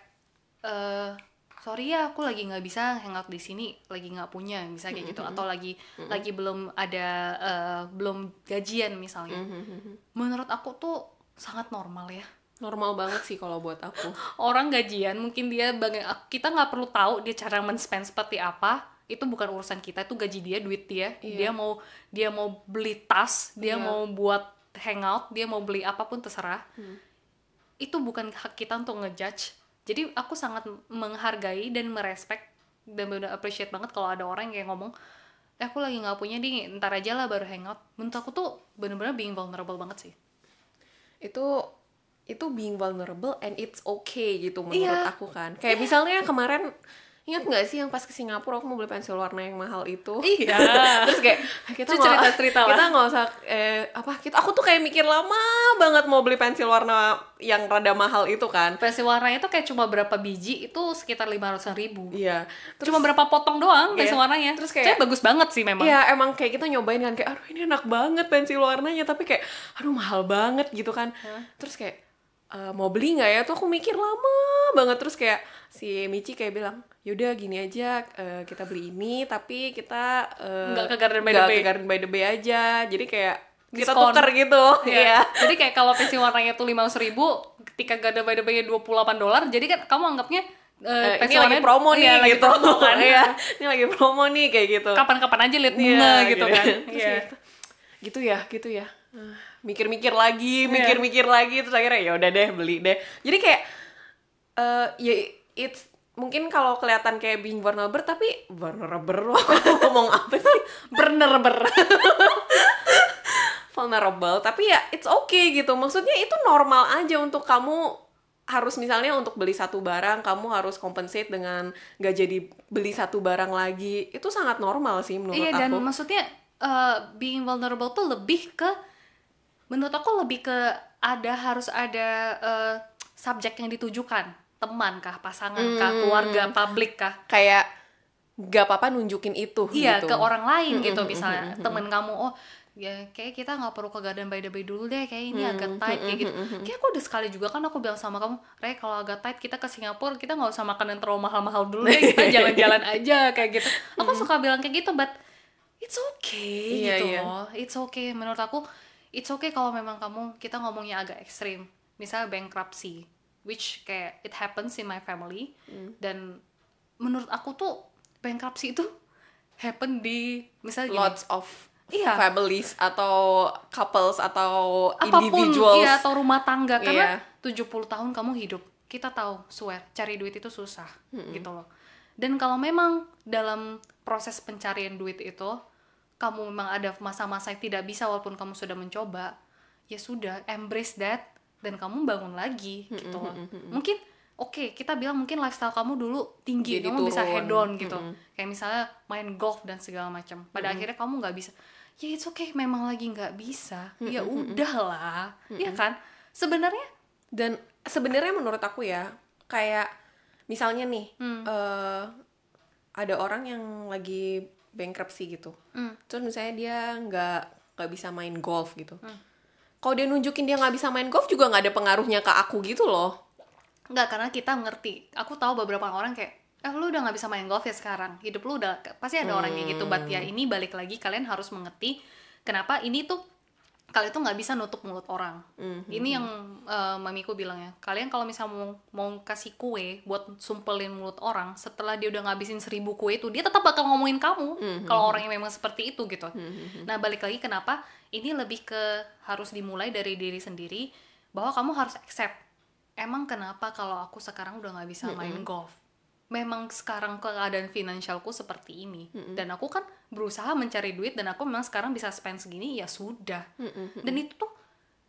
eh sorry ya aku lagi nggak bisa hangout di sini lagi nggak punya misalnya kayak gitu. Atau lagi lagi belum ada eh, belum gajian misalnya. Menurut aku tuh sangat normal ya. Normal banget sih kalau buat aku. Orang gajian mungkin dia baga- kita nggak perlu tahu dia cara men-spend seperti apa itu bukan urusan kita itu gaji dia duit dia. Dia mau dia mau beli tas dia Iya. mau buat hangout dia mau beli apa pun terserah. Itu bukan hak kita untuk ngejudge. Jadi aku sangat menghargai dan merespek dan benar appreciate banget kalau ada orang yang ngomong eh aku lagi nggak punya nih ntar aja lah baru hangout. Menurut aku tuh bener-bener being vulnerable banget sih. Itu itu being vulnerable and it's okay gitu menurut Iya. aku kan. Kayak misalnya kemarin ingat nggak sih yang pas ke Singapura aku mau beli pensil warna yang mahal itu? Iya. Terus kayak kita Itu nggak- cerita-cerita lah. kita nggak usah eh apa kita aku tuh kayak mikir lama banget mau beli pensil warna yang rada mahal itu kan. Pensil warna itu kayak cuma berapa biji itu sekitar lima ratus ribu. Iya. Cuma berapa potong doang Iya. pensil warnanya. Terus kayak- Tapi bagus banget sih memang. Iya emang kayak kita nyobain kan kayak aduh ini enak banget pensil warnanya. Tapi kayak aduh mahal banget gitu kan. Terus kayak "Eh, mau beli nggak ya? Tuh aku mikir lama banget. Terus kayak si Michi kayak bilang yaudah gini aja eh, kita beli ini tapi kita Nggak ke Garden by the Bay." ke Garden by the Bay aja. Jadi kayak kita Diskon. tuker gitu. Iya. iya. Jadi kayak kalau pensil warnanya tuh lima ribu ketika gak ada by the bay 28 dolar jadi kan kamu anggapnya eh, Eh, ini lagi promo nih iya, lagi gitu. promo kan. Iya, ini lagi promo nih kayak gitu. Kapan-kapan aja lihat Iya, bunga gitu kan. Terus Iya. gitu. gitu ya gitu ya. Ah, mikir-mikir lagi mikir-mikir lagi terus akhirnya ya udah deh beli deh. Jadi kayak eh ya it's mungkin kalau kelihatan kayak being vulnerable tapi vulnerable aku ngomong apa sih? Bener-bener vulnerable tapi ya it's okay gitu. Maksudnya itu normal aja untuk kamu harus misalnya untuk beli satu barang kamu harus compensate dengan gak jadi beli satu barang lagi. Itu sangat normal sih menurut iya aku. dan maksudnya eh, being vulnerable tuh lebih ke menurut aku lebih ke ada harus ada eh, subjek yang ditujukan. Teman kah pasangan kah Hmm. keluarga publik kah? Kayak gak apa-apa nunjukin itu iya gitu. ke orang lain gitu. misalnya temen kamu oh ya kayak kita nggak perlu ke Garden by the Bay dulu deh. Kayak ini agak tight kayak gitu. kayak aku udah sekali juga kan aku bilang sama kamu Re kalau agak tight kita ke Singapura kita nggak usah makan yang terlalu mahal-mahal dulu deh. Kita jalan-jalan aja kayak gitu. Aku suka bilang kayak gitu but it's okay Iya, gitu iya. loh. It's okay. Menurut aku it's okay kalau memang kamu kita ngomongnya agak ekstrim. Misalnya bankruptcy which kayak it happens in my family. Dan menurut aku tuh bankruptcy itu happen di misalnya gini, lots of Iya. families atau couples atau apa pun individuals. iya atau rumah tangga. Karena Iya. 70 tahun kamu hidup. Kita tahu swear cari duit itu susah gitu loh. Dan kalau memang dalam proses pencarian duit itu kamu memang ada masa-masa yang tidak bisa walaupun kamu sudah mencoba ya sudah embrace that dan kamu bangun lagi gitu. Loh mungkin oke kita bilang mungkin lifestyle kamu dulu tinggi Jadi kamu bisa turun. head on gitu. Kayak misalnya main golf dan segala macam. Pada akhirnya kamu nggak bisa. Ya it's okay memang lagi nggak bisa. Ya udahlah ya kan? Sebenarnya dan sebenarnya menurut aku ya kayak misalnya nih Hmm. eh, ada orang yang lagi bankruptcy gitu. Hmm. terus misalnya dia nggak nggak bisa main golf gitu. Hmm. kalau dia nunjukin dia nggak bisa main golf juga nggak ada pengaruhnya ke aku gitu loh. Nggak karena kita ngerti. Aku tahu beberapa orang kayak eh lu udah nggak bisa main golf ya sekarang. Hidup lu udah pasti ada orang kayak gitu. But ya ini balik lagi kalian harus mengerti kenapa ini tuh kalian tuh nggak bisa nutup mulut orang. Ini yang eh, mamiku bilang ya. Kalian kalau misalnya mau mau kasih kue buat sumpelin mulut orang setelah dia udah ngabisin seribu kue itu dia tetap bakal ngomongin kamu kalau orang yang memang seperti itu gitu. Nah balik lagi kenapa? Ini lebih ke harus dimulai dari diri sendiri bahwa kamu harus accept emang kenapa kalau aku sekarang udah nggak bisa main golf memang sekarang keadaan finansialku seperti ini. Dan aku kan berusaha mencari duit dan aku memang sekarang bisa spend segini ya sudah. Dan itu tuh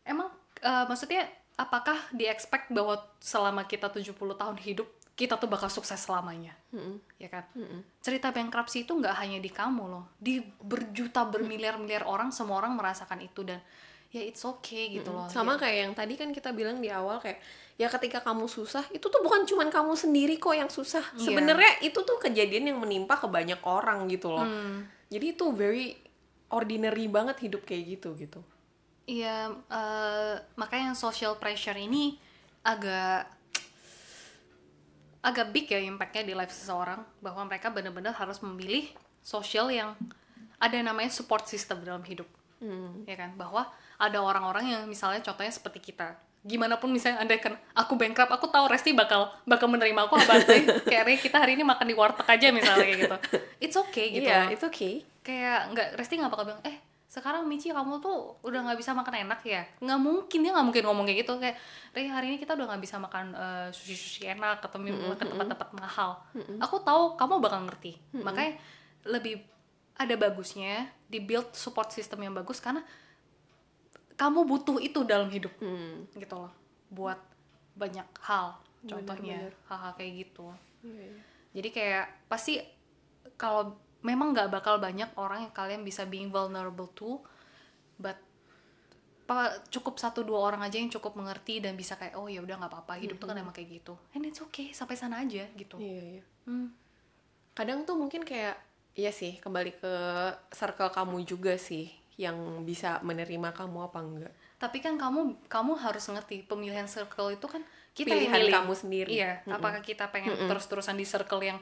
emang eh, maksudnya apakah di expect bahwa selama kita 70 tahun hidup kita tuh bakal sukses selamanya? Ya kan? Cerita bankruptcy itu nggak hanya di kamu loh. Di berjuta bermiliar-miliar orang semua orang merasakan itu dan ya it's okay gitu loh. Sama kayak yang tadi kan kita bilang di awal kayak ya ketika kamu susah itu tuh bukan cuman kamu sendiri kok yang susah. Iya. sebenarnya itu tuh kejadian yang menimpa ke banyak orang gitu loh. Jadi itu very ordinary banget hidup kayak gitu gitu. Iya, eh, makanya yang social pressure ini agak agak big ya impactnya di life seseorang. Bahwa mereka benar-benar harus memilih sosial yang ada namanya support system dalam hidup, ya kan? Bahwa ada orang-orang yang misalnya contohnya seperti kita, gimana pun misalnya anda kan aku bankrupt, aku tahu Resti bakal bakal menerima aku apa kayak Re, kita hari ini makan di warteg aja misalnya kayak gitu, it's okay gitu. Loh it's okay. kayak nggak Resti nggak bakal bilang eh sekarang Michi kamu tuh udah nggak bisa makan enak ya? Nggak mungkin dia nggak mungkin ngomong kayak gitu. Kayak Re hari ini kita udah nggak bisa makan sushi sushi enak ketemu ke tempat-tempat mahal. Aku tahu kamu bakal ngerti. Makanya lebih ada bagusnya di build support system yang bagus karena kamu butuh itu dalam hidup. Gitu loh. Buat banyak hal contohnya hal-hal kayak gitu. Jadi kayak pasti kalau memang nggak bakal banyak orang yang kalian bisa being vulnerable to, but cukup satu dua orang aja yang cukup mengerti dan bisa kayak oh ya udah nggak apa-apa hidup tuh kan emang kayak gitu, and it's okay sampai sana aja gitu. iya iya. Hmm. kadang tuh mungkin kayak iya sih kembali ke circle kamu juga sih yang bisa menerima kamu apa enggak Tapi kan kamu kamu harus ngerti pemilihan circle itu kan kita yang Pilihan milih. kamu sendiri. Iya, apakah kita pengen terus-terusan di circle yang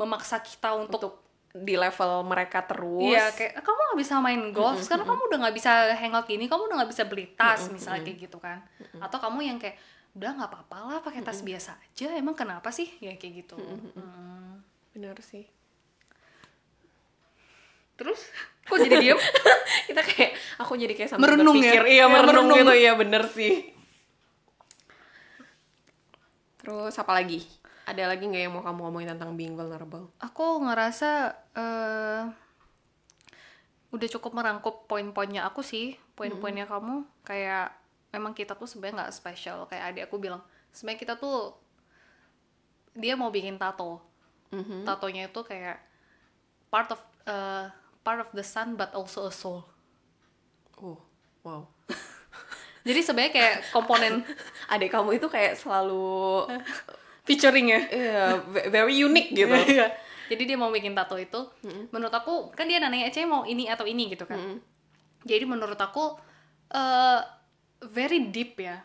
memaksa kita untuk untuk di level mereka terus Iya, kayak kamu nggak bisa main golf, sekarang kamu udah nggak bisa hangout gini, kamu udah nggak bisa beli tas misalnya kayak gitu kan? Atau kamu yang kayak udah nggak apa-apa lah pakai tas biasa aja, emang kenapa sih? Ya kayak gitu. Mm. bener sih Terus? Kok jadi diem? kita kayak aku jadi kayak sambil Merenung ya? berpikir. Iya Ya, merenung, merenung. gitu. iya bener sih. Terus apa lagi? Ada lagi nggak yang mau kamu ngomongin tentang being vulnerable? Aku ngerasa eh udah cukup merangkup poin-poinnya aku sih, poin-poinnya kamu. Kayak memang kita tuh sebenarnya nggak spesial kayak adik aku bilang sebenarnya kita tuh dia mau bikin tato. Tatonya itu kayak part of eh, part of the sun but also a soul. Oh wow. Jadi sebenarnya kayak komponen adik kamu itu kayak selalu featuring ya iya, ve- very unique gitu. Iya. jadi dia mau bikin tato itu. Menurut aku kan dia nanya Ece mau ini atau ini? gitu kan. Jadi menurut aku eh very deep ya.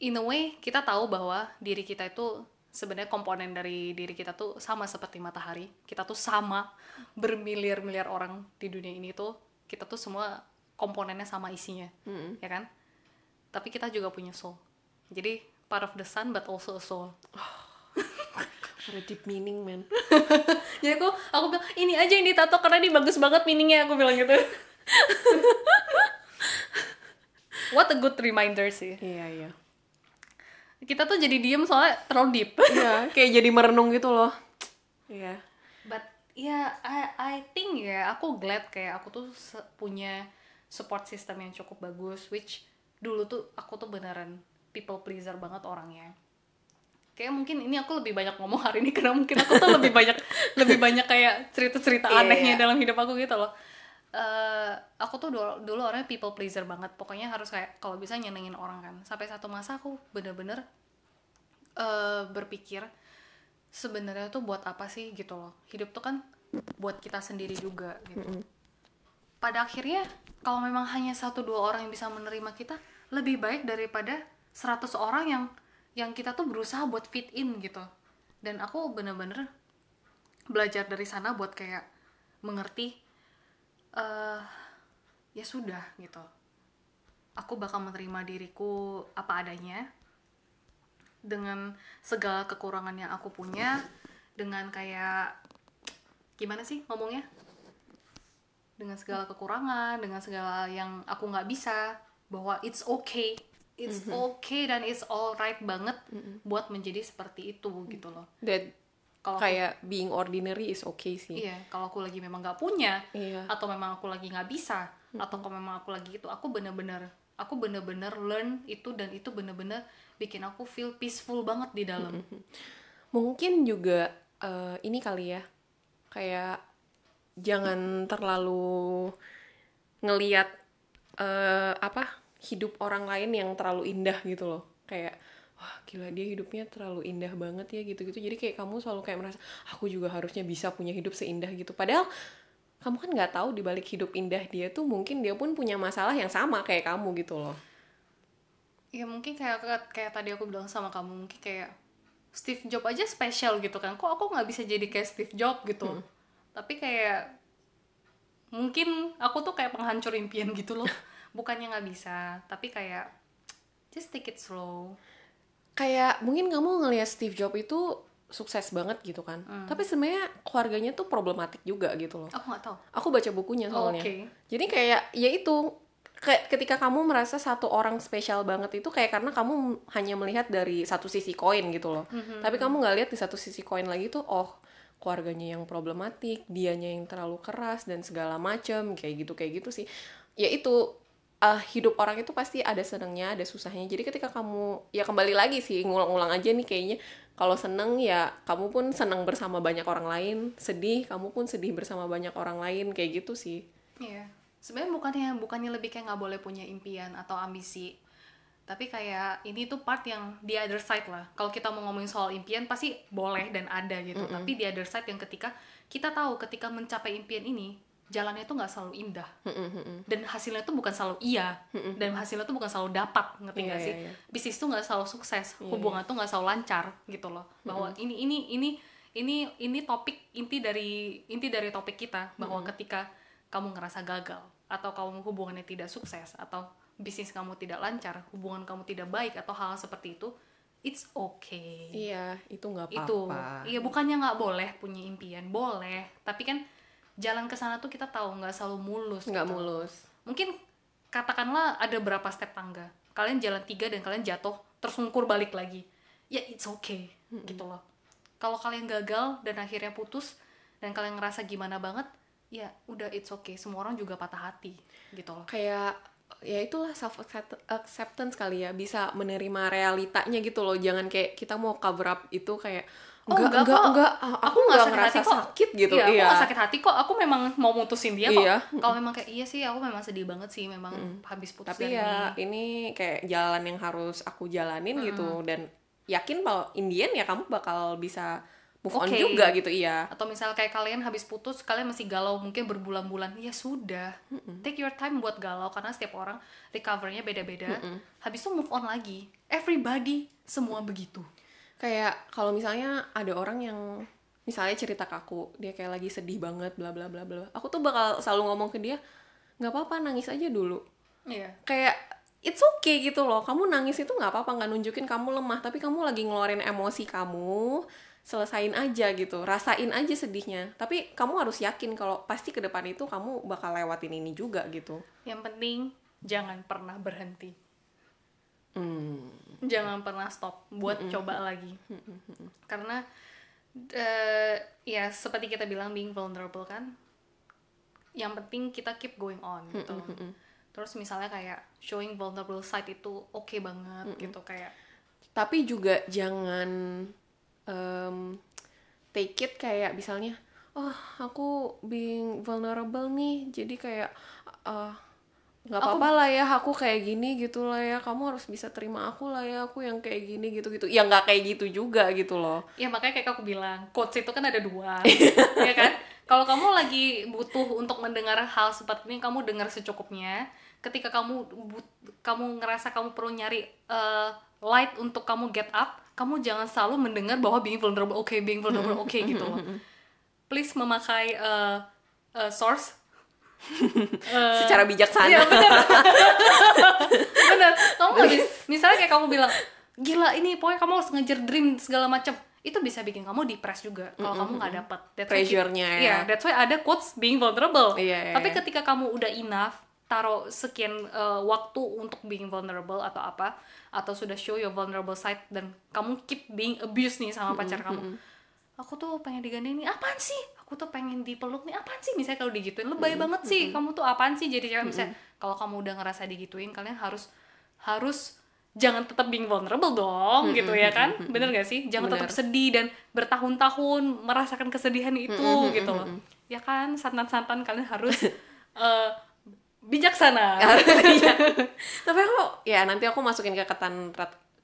In a way kita tahu bahwa diri kita itu sebenarnya komponen dari diri kita tuh sama seperti matahari. Kita tuh sama bermiliar-miliar orang di dunia ini tuh kita tuh semua komponennya sama isinya ya kan? Tapi kita juga punya soul. Jadi part of the sun but also a soul. Ada deep meaning man. Jadi aku aku bilang ini aja yang ditato karena ini bagus banget meaningnya aku bilang gitu. What a good reminder sih. Iya iya kita tuh jadi diem soalnya terlalu deep. Iya kayak jadi merenung gitu loh. Iya. But ya I I think ya aku glad kayak aku tuh punya support system yang cukup bagus which dulu tuh aku tuh beneran people pleaser banget orangnya. Kayak mungkin ini aku lebih banyak ngomong hari ini karena mungkin aku tuh lebih banyak lebih banyak kayak cerita-cerita Iya, anehnya iya. dalam hidup aku gitu loh Eh, aku tuh dulu, dulu orangnya people pleaser banget. Pokoknya harus kayak kalau bisa nyenengin orang kan. Sampai satu masa aku bener-bener eh, berpikir sebenarnya tuh buat apa sih? gitu loh. Hidup tuh kan buat kita sendiri juga gitu. Pada akhirnya kalau memang hanya satu dua orang yang bisa menerima kita lebih baik daripada 100 orang yang yang kita tuh berusaha buat fit in gitu. Dan aku bener-bener belajar dari sana buat kayak mengerti eh ya sudah gitu. Aku bakal menerima diriku apa adanya dengan segala kekurangan yang aku punya dengan kayak gimana sih ngomongnya? Dengan segala kekurangan dengan segala yang aku nggak bisa bahwa it's okay. It's okay dan it's alright banget buat menjadi seperti itu gitu loh. That Kalau aku- kayak being ordinary is okay sih. Iya kalau aku lagi memang nggak punya Iya. atau memang aku lagi nggak bisa atau kalau memang aku lagi itu aku bener-bener aku bener-bener learn itu dan itu bener-bener bikin aku feel peaceful banget di dalam. Mungkin juga eh, ini kali ya kayak jangan terlalu ngeliat eh, apa hidup orang lain yang terlalu indah gitu loh. Kayak wah gila dia hidupnya terlalu indah banget ya gitu-gitu. Jadi kayak kamu selalu kayak merasa aku juga harusnya bisa punya hidup seindah gitu. Padahal kamu kan nggak tahu di balik hidup indah dia tuh mungkin dia pun punya masalah yang sama kayak kamu gitu loh. Ya mungkin kayak kayak tadi aku bilang sama kamu mungkin kayak Steve Jobs aja spesial gitu kan. Kok aku nggak bisa jadi kayak Steve Jobs gitu? Tapi kayak mungkin aku tuh kayak penghancur impian gitu loh. Bukannya nggak bisa tapi kayak just take it slow kayak mungkin kamu ngelihat Steve Jobs itu sukses banget gitu kan. Tapi sebenarnya keluarganya tuh problematik juga gitu loh. Aku nggak tahu. Aku baca bukunya Oh, soalnya. Oke. jadi kayak ya itu kayak ketika kamu merasa satu orang spesial banget itu kayak karena kamu hanya melihat dari satu sisi koin gitu loh. Tapi kamu nggak lihat di satu sisi koin lagi tuh oh keluarganya yang problematik dianya yang terlalu keras dan segala macem kayak gitu kayak gitu sih. Ya itu uh, hidup orang itu pasti ada senangnya ada susahnya jadi ketika kamu ya kembali lagi sih ngulang-ngulang aja nih kayaknya kalau seneng ya kamu pun seneng bersama banyak orang lain sedih kamu pun sedih bersama banyak orang lain kayak gitu sih Iya. Sebenarnya bukannya bukannya lebih kayak nggak boleh punya impian atau ambisi. Tapi kayak ini tuh part yang the other side lah. Kalau kita mau ngomongin soal impian pasti boleh dan ada gitu. Tapi the other side yang ketika kita tahu ketika mencapai impian ini jalannya tuh nggak selalu indah. Dan hasilnya tuh bukan selalu iya. Dan hasilnya tuh bukan selalu dapat, ngerti Iya, nggak sih? iya, iya. Bisnis tuh nggak selalu sukses. Hubungan tuh nggak selalu lancar gitu loh. Bahwa ini ini ini ini ini topik inti dari inti dari topik kita bahwa ketika kamu ngerasa gagal atau kamu hubungannya tidak sukses atau bisnis kamu tidak lancar, hubungan kamu tidak baik atau hal seperti itu, it's okay. iya itu nggak Itu, apa-apa iya bukannya nggak boleh punya impian, boleh. Tapi kan jalan ke sana tuh kita tahu nggak selalu mulus. nggak gitu. mulus Mungkin katakanlah ada berapa step tangga, kalian jalan tiga dan kalian jatuh tersungkur balik lagi, ya it's okay gitu loh. Kalau kalian gagal dan akhirnya putus dan kalian ngerasa gimana banget, ya udah it's okay. Semua orang juga patah hati gitu loh. kayak ya itulah self acceptance kali ya bisa menerima realitanya gitu loh jangan kayak kita mau cover up itu kayak Oh, enggak enggak enggak kok. enggak, ah, aku nggak sakit ngerasa hati kok. sakit gitu. Iya, iya. aku gak sakit hati kok. Aku memang mau mutusin dia kok. Iya. kalau memang kayak iya sih aku memang sedih banget sih. Memang habis putus tapi ya ini. ini kayak jalan yang harus aku jalanin gitu. Dan yakin bahwa Indian ya kamu bakal bisa move on Oke. juga gitu iya. Atau misal kayak kalian habis putus kalian masih galau mungkin berbulan-bulan. Ya sudah. Take your time buat galau karena setiap orang recovernya beda-beda. Habis itu move on lagi. Everybody semua begitu kayak kalau misalnya ada orang yang misalnya cerita ke aku dia kayak lagi sedih banget bla bla bla bla aku tuh bakal selalu ngomong ke dia nggak apa-apa nangis aja dulu. Iya. Kayak it's okay gitu loh. Kamu nangis itu nggak apa-apa nggak nunjukin kamu lemah tapi kamu lagi ngeluarin emosi kamu selesain aja gitu. Rasain aja sedihnya. Tapi kamu harus yakin kalau pasti ke depan itu kamu bakal lewatin ini juga gitu. Yang penting jangan pernah berhenti. Hmm jangan pernah stop buat coba lagi. Karena eh, ya seperti kita bilang being vulnerable kan yang penting kita keep going on gitu. terus misalnya kayak showing vulnerable side itu oke banget gitu kayak tapi juga jangan em, take it kayak misalnya oh aku being vulnerable nih. Jadi kayak eh, nggak apa-apa lah ya aku kayak gini gitu lah ya. Kamu harus bisa terima aku lah ya aku yang kayak gini gitu gitu ya nggak kayak gitu juga gitu loh. Ya makanya kayak aku bilang quotes itu kan ada dua. Ya kan? Kalau kamu lagi butuh untuk mendengar hal seperti ini kamu dengar secukupnya. Ketika kamu but- kamu ngerasa kamu perlu nyari uh, light untuk kamu get up kamu jangan selalu mendengar bahwa being vulnerable oke being vulnerable oke gitu loh. Please memakai uh, uh, source secara bijaksana. Iya Bener Kamu habis Misalnya kayak kamu bilang Gila ini pokoknya kamu harus ngejar dream segala macam. Itu bisa bikin kamu depres juga Kalau kamu nggak dapet. That's why- Pressure-nya ya. Iya that's why ada quotes being vulnerable. Iya, iya, Tapi iya. ketika kamu udah enough taruh sekian uh, waktu untuk being vulnerable atau apa atau sudah show your vulnerable side dan kamu keep being abused nih sama pacar kamu. aku tuh pengen digandeng nih apaan sih aku tuh pengen dipeluk nih apaan sih? Misalnya kalau digituin lebay banget sih kamu tuh apaan sih? Jadi cewek misalnya kalau kamu udah ngerasa digituin kalian harus harus jangan tetap being vulnerable dong gitu ya kan? bener gak sih? Jangan Bener. tetap sedih dan bertahun-tahun merasakan kesedihan itu gitu loh. ya kan? Santan-santan kalian harus eh, bijaksana. Iya. Tapi aku ya nanti aku masukin ke ketan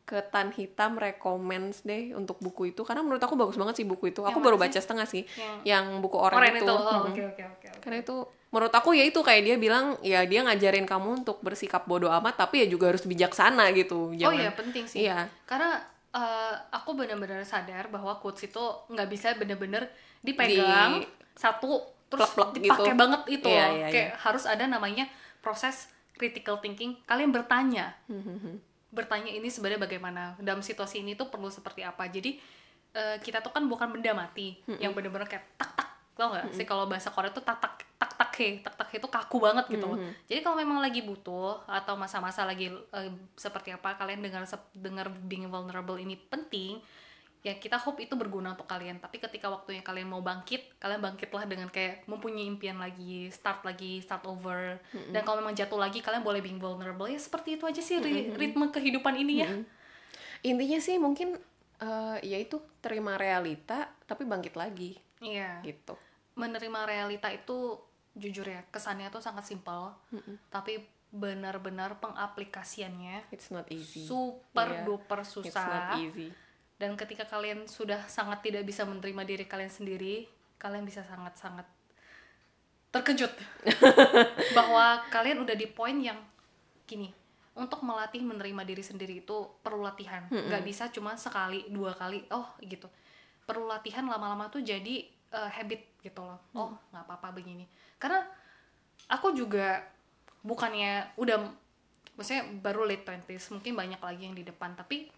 ketan hitam recommends deh untuk buku itu karena menurut aku bagus banget sih buku itu. Aku Yang baru mana baca setengah sih. Yang- Yang buku orang, itu. itu oh, oke oke oke oke. Karena itu menurut aku ya itu kayak dia bilang ya dia ngajarin kamu untuk bersikap bodoh amat tapi ya juga harus bijaksana gitu. Oh Jangan iya penting sih. Iya. Karena eh, aku benar-benar sadar bahwa quotes itu nggak bisa bener-bener dipegang Di- satu terus plek-plek gitu. dipakai banget itu Iya, loh. iya, Kayak harus ada namanya proses critical thinking. Kalian bertanya, Hmm, bertanya ini sebenarnya bagaimana dalam situasi ini tuh perlu seperti apa. Jadi eh, kita tuh kan bukan benda mati Hmm, yang bener-bener kayak tak tak tau nggak sih? Kalau bahasa Korea tuh tak tak tak tak he tak tak he itu kaku banget gitu Hmm, loh jadi kalau memang lagi butuh atau masa-masa lagi eh, seperti apa kalian dengar dengar being vulnerable ini penting ya kita hope itu berguna untuk kalian. Tapi ketika waktunya kalian mau bangkit kalian bangkitlah dengan kayak mempunyai impian lagi start lagi start over. Dan kalau memang jatuh lagi kalian boleh being vulnerable. Ya seperti itu aja sih ri- ritme kehidupan ini ya. Intinya sih mungkin eh, ya itu terima realita tapi bangkit lagi. Iya. Gitu. menerima realita itu jujur ya kesannya tuh sangat simpel. Tapi benar-benar pengaplikasiannya It's not easy. super Iya. duper It's not susah easy. Dan ketika kalian sudah sangat tidak bisa menerima diri kalian sendiri kalian bisa sangat-sangat terkejut bahwa kalian udah di poin yang gini. Untuk melatih menerima diri sendiri itu perlu latihan. Nggak bisa cuma sekali dua kali oh gitu. Perlu latihan lama-lama tuh jadi eh, habit gitu loh. Oh nggak apa-apa begini. Karena aku juga bukannya udah maksudnya baru late 20s mungkin banyak lagi yang di depan tapi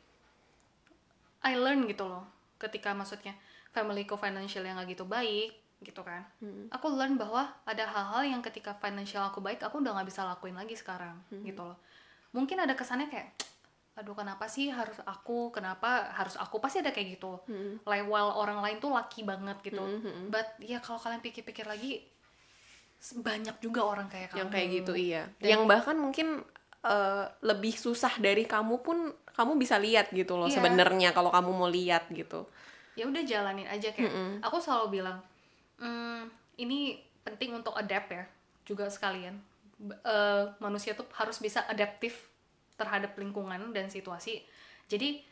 I learn gitu loh ketika maksudnya familyku financial yang gak gitu baik gitu kan. Aku learn bahwa ada hal-hal yang ketika financial aku baik aku udah nggak bisa lakuin lagi sekarang gitu loh. Mungkin ada kesannya kayak aduh kenapa sih harus aku kenapa harus aku? Pasti ada kayak gitu. Like while orang lain tuh laki banget gitu. But ya kalau kalian pikir-pikir lagi banyak juga orang kayak yang kamu. kayak gitu iya. Dan- yang bahkan mungkin eh, lebih susah dari kamu pun kamu bisa lihat gitu loh Iya. sebenarnya kalau kamu mau lihat gitu. Ya udah jalanin aja kayak aku selalu bilang "Hmm, ini penting untuk adapt ya juga sekalian. Eh, manusia tuh harus bisa adaptif terhadap lingkungan dan situasi. Jadi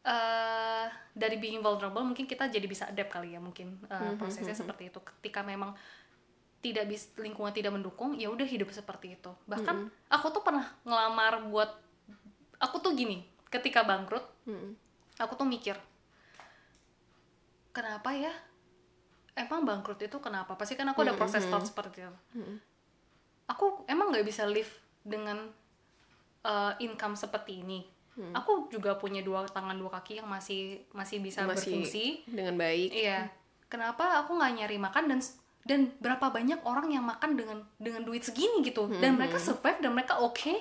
eh dari being vulnerable mungkin kita jadi bisa adapt kali ya mungkin eh, prosesnya seperti itu. Ketika memang tidak bis lingkungan tidak mendukung ya udah hidup seperti itu. Bahkan aku tuh pernah ngelamar buat aku tuh gini ketika bangkrut aku tuh mikir kenapa ya? Emang bangkrut itu kenapa? Pasti kan aku ada proses thought seperti itu. Aku emang nggak bisa live dengan uh, income seperti ini. Aku juga punya dua tangan dua kaki yang masih masih bisa masih berfungsi. dengan baik. Iya. Kenapa aku nggak nyari makan dan dan berapa banyak orang yang makan dengan dengan duit segini gitu. Dan mereka survive dan mereka oke.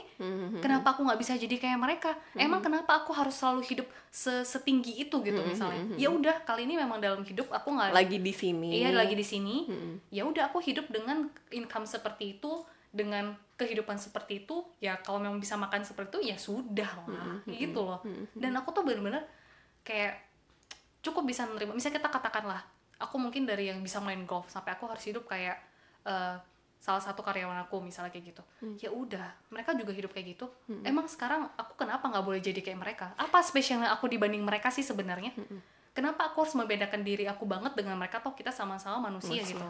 Kenapa aku nggak bisa jadi kayak mereka? Emang kenapa aku harus selalu hidup se- setinggi itu gitu misalnya? Ya udah kali ini memang dalam hidup aku nggak lagi di sini. Iya lagi di sini. Ya udah aku hidup dengan income seperti itu dengan kehidupan seperti itu. Ya kalau memang bisa makan seperti itu ya sudah lah gitu loh. Dan aku tuh bener-bener kayak cukup bisa menerima misalnya kita katakanlah aku mungkin dari yang bisa main golf sampai aku harus hidup kayak eh, salah satu karyawan aku misalnya kayak gitu. Ya udah mereka juga hidup kayak gitu. Emang sekarang aku kenapa nggak boleh jadi kayak mereka? Apa spesialnya aku dibanding mereka sih sebenarnya? Kenapa aku harus membedakan diri aku banget dengan mereka toh kita sama-sama manusia Manusia. gitu?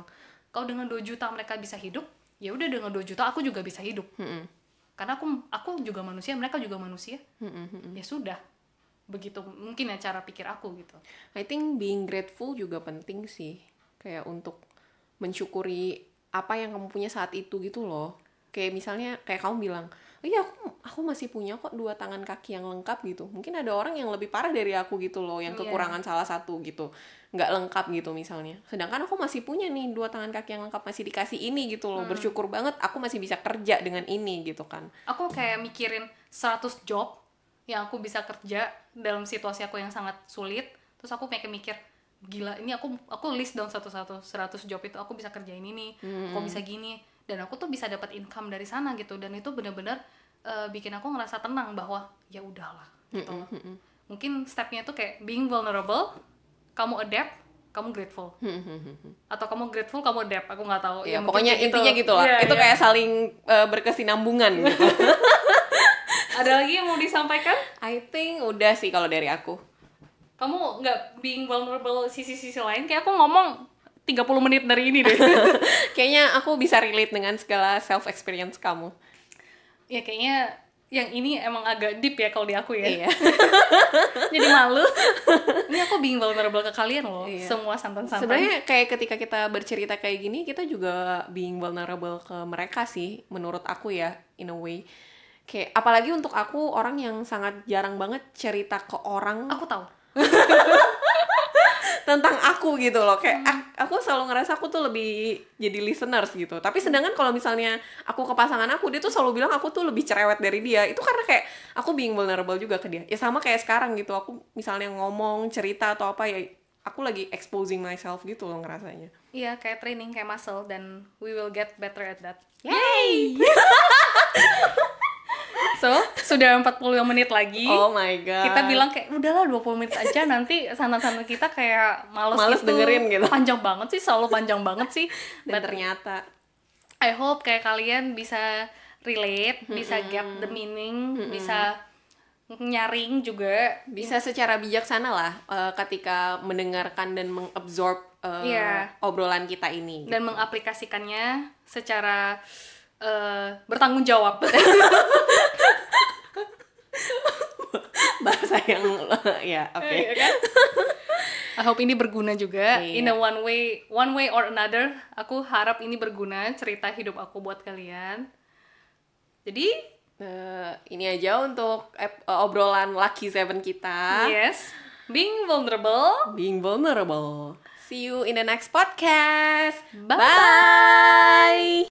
Kalau dengan 2 juta mereka bisa hidup ya udah dengan 2 juta aku juga bisa hidup. Mm-mm. karena aku aku juga manusia mereka juga manusia. Ya sudah begitu mungkin ya cara pikir aku gitu. I think being grateful juga penting sih. Kayak untuk mensyukuri apa yang kamu punya saat itu gitu loh. Kayak misalnya kayak kamu bilang iya aku aku masih punya kok dua tangan kaki yang lengkap gitu. Mungkin ada orang yang lebih parah dari aku gitu loh yang Iya. kekurangan salah satu gitu. Nggak lengkap gitu misalnya. Sedangkan aku masih punya nih dua tangan kaki yang lengkap masih dikasih ini gitu loh. Bersyukur banget aku masih bisa kerja dengan ini gitu kan. Aku kayak mikirin 100 job yang aku bisa kerja dalam situasi aku yang sangat sulit terus aku kayak mikir gila ini aku aku list dong satu-satu 100 job itu aku bisa kerjain ini aku bisa gini. Dan aku tuh bisa dapat income dari sana gitu dan itu benar-benar eh, bikin aku ngerasa tenang bahwa ya udahlah gitu loh. mungkin stepnya tuh kayak being vulnerable kamu adapt kamu grateful. Atau kamu grateful kamu adapt aku nggak tahu. Ya mungkin pokoknya intinya gitu lah. Iya, itu iya. kayak saling eh, berkesinambungan gitu ada lagi yang mau disampaikan? I think udah sih kalau dari aku. Kamu nggak being vulnerable sisi-sisi lain? Kayak aku ngomong 30 menit dari ini deh. Kayaknya aku bisa relate dengan segala self experience kamu. Ya kayaknya yang ini emang agak deep ya kalau di aku ya. Iya. Jadi malu. Ini aku being vulnerable ke kalian loh Iya. semua santan-santan. Sebenarnya kayak ketika kita bercerita kayak gini kita juga being vulnerable ke mereka sih menurut aku ya in a way kayak apalagi untuk aku orang yang sangat jarang banget cerita ke orang aku tahu. tentang aku gitu loh. Kayak ak- aku selalu ngerasa aku tuh lebih jadi listeners gitu. Tapi sedangkan kalau misalnya aku ke pasangan aku dia tuh selalu bilang aku tuh lebih cerewet dari dia. Itu karena kayak aku being vulnerable juga ke dia. Ya sama kayak sekarang gitu. Aku misalnya ngomong cerita atau apa ya aku lagi exposing myself gitu loh ngerasanya. Iya kayak training kayak muscle dan we will get better at that. Yay so sudah 40 menit lagi oh my god kita bilang kayak udahlah 20 menit aja nanti santan-santan kita kayak males, Males gitu. dengerin gitu. panjang banget sih selalu panjang banget sih dan ternyata I hope kayak kalian bisa relate, bisa get the meaning, bisa nyaring juga. bisa secara bijaksana lah eh, ketika mendengarkan dan mengabsorb eh, Iya. obrolan kita ini dan mengaplikasikannya secara eh, bertanggung jawab. bahasa yang ya oke Iya kan? I hope ini berguna juga Iya. in a one way one way or another. Aku harap ini berguna cerita hidup aku buat kalian. Jadi, Eh, ini aja untuk eh, obrolan Lucky Seven kita. yes, being vulnerable Being vulnerable. See you in the next podcast. Bye. Bye.